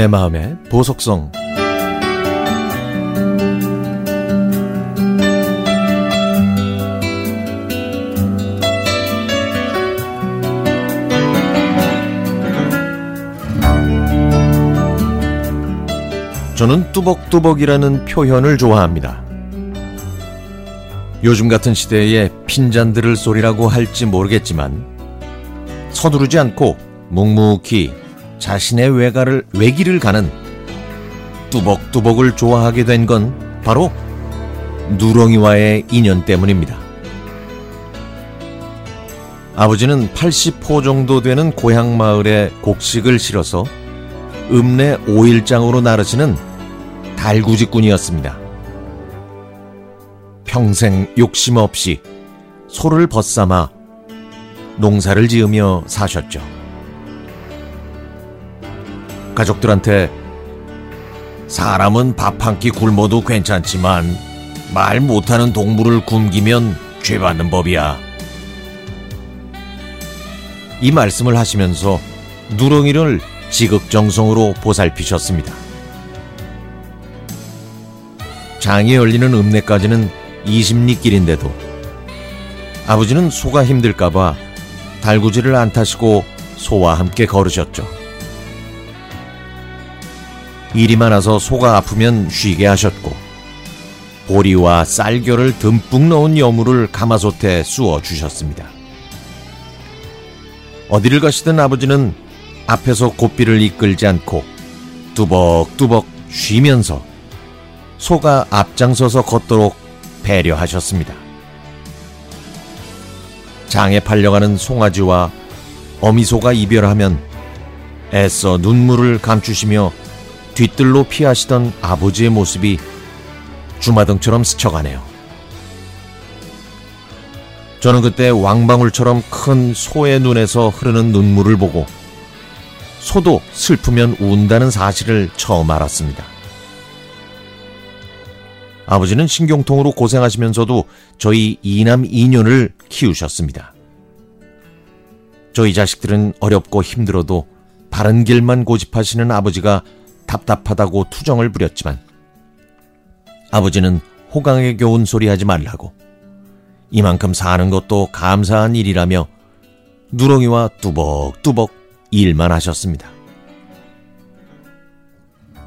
내 마음의 보석성 저는 뚜벅뚜벅이라는 표현을 좋아합니다. 요즘 같은 시대에 핀잔 들을 소리라고 할지 모르겠지만 서두르지 않고 묵묵히 자신의 외가를 외길을 가는 뚜벅뚜벅을 좋아하게 된 건 바로 누렁이와의 인연 때문입니다. 아버지는 80호 정도 되는 고향 마을에 곡식을 실어서 읍내 5일장으로 나르시는 달구지꾼이었습니다. 평생 욕심 없이 소를 벗삼아 농사를 지으며 사셨죠. 가족들한테 사람은 밥 한 끼 굶어도 괜찮지만 말 못하는 동물을 굶기면 죄 받는 법이야. 이 말씀을 하시면서 누렁이를 지극정성으로 보살피셨습니다. 장이 열리는 읍내까지는 20리 길인데도 아버지는 소가 힘들까봐 달구지를 안 타시고 소와 함께 걸으셨죠. 일이 많아서 소가 아프면 쉬게 하셨고 보리와 쌀겨를 듬뿍 넣은 여물을 가마솥에 쑤어 주셨습니다. 어디를 가시든 아버지는 앞에서 고삐를 이끌지 않고 뚜벅뚜벅 쉬면서 소가 앞장서서 걷도록 배려하셨습니다. 장에 팔려가는 송아지와 어미소가 이별하면 애써 눈물을 감추시며 뒤뜰로 피하시던 아버지의 모습이 주마등처럼 스쳐가네요. 저는 그때 왕방울처럼 큰 소의 눈에서 흐르는 눈물을 보고 소도 슬프면 운다는 사실을 처음 알았습니다. 아버지는 신경통으로 고생하시면서도 저희 이남 이녀를 키우셨습니다. 저희 자식들은 어렵고 힘들어도 바른 길만 고집하시는 아버지가 답답하다고 투정을 부렸지만 아버지는 호강에 겨운 소리 하지 말라고 이만큼 사는 것도 감사한 일이라며 누렁이와 뚜벅뚜벅 일만 하셨습니다.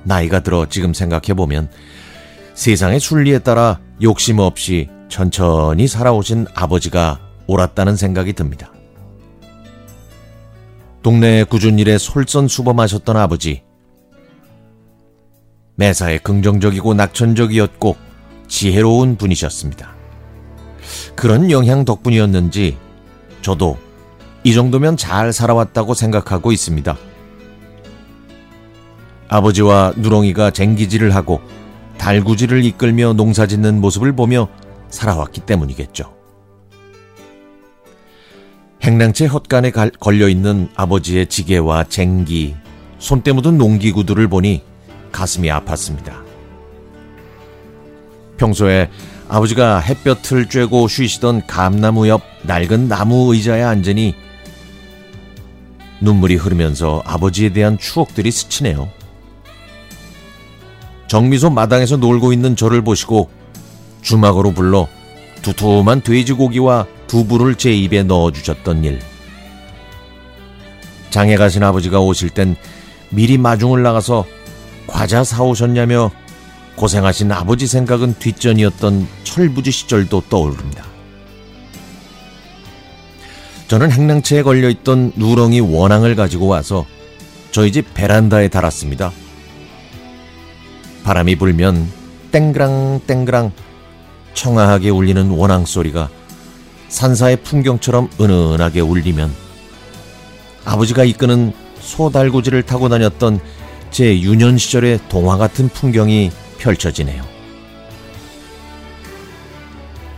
나이가 들어 지금 생각해보면 세상의 순리에 따라 욕심 없이 천천히 살아오신 아버지가 옳았다는 생각이 듭니다. 동네 꾸준 일에 솔선수범하셨던 아버지. 매사에 긍정적이고 낙천적이었고 지혜로운 분이셨습니다. 그런 영향 덕분이었는지 저도 이 정도면 잘 살아왔다고 생각하고 있습니다. 아버지와 누렁이가 쟁기질을 하고 달구지를 이끌며 농사 짓는 모습을 보며 살아왔기 때문이겠죠. 행랑채 헛간에 걸려있는 아버지의 지게와 쟁기, 손때 묻은 농기구들을 보니 가슴이 아팠습니다. 평소에 아버지가 햇볕을 쬐고 쉬시던 감나무 옆 낡은 나무 의자에 앉으니 눈물이 흐르면서 아버지에 대한 추억들이 스치네요. 정미소 마당에서 놀고 있는 저를 보시고 주막으로 불러 두툼한 돼지고기와 두부를 제 입에 넣어주셨던 일. 장에 가신 아버지가 오실 땐 미리 마중을 나가서 과자 사오셨냐며 고생하신 아버지 생각은 뒷전이었던 철부지 시절도 떠오릅니다. 저는 행랑채에 걸려있던 누렁이 원앙을 가지고 와서 저희 집 베란다에 달았습니다. 바람이 불면 땡그랑 땡그랑 청아하게 울리는 원앙 소리가 산사의 풍경처럼 은은하게 울리면 아버지가 이끄는 소달구지를 타고 다녔던 제 유년 시절의 동화 같은 풍경이 펼쳐지네요.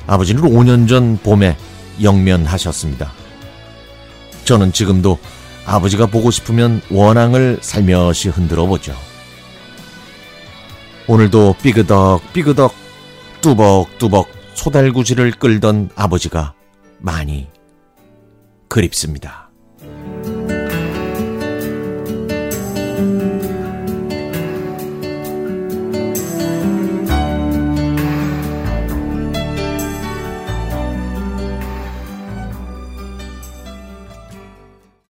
아버지는 5년 전 봄에 영면하셨습니다. 저는 지금도 아버지가 보고 싶으면 원앙을 살며시 흔들어 보죠. 오늘도 삐그덕 삐그덕 뚜벅뚜벅 소달구지를 끌던 아버지가 많이 그립습니다.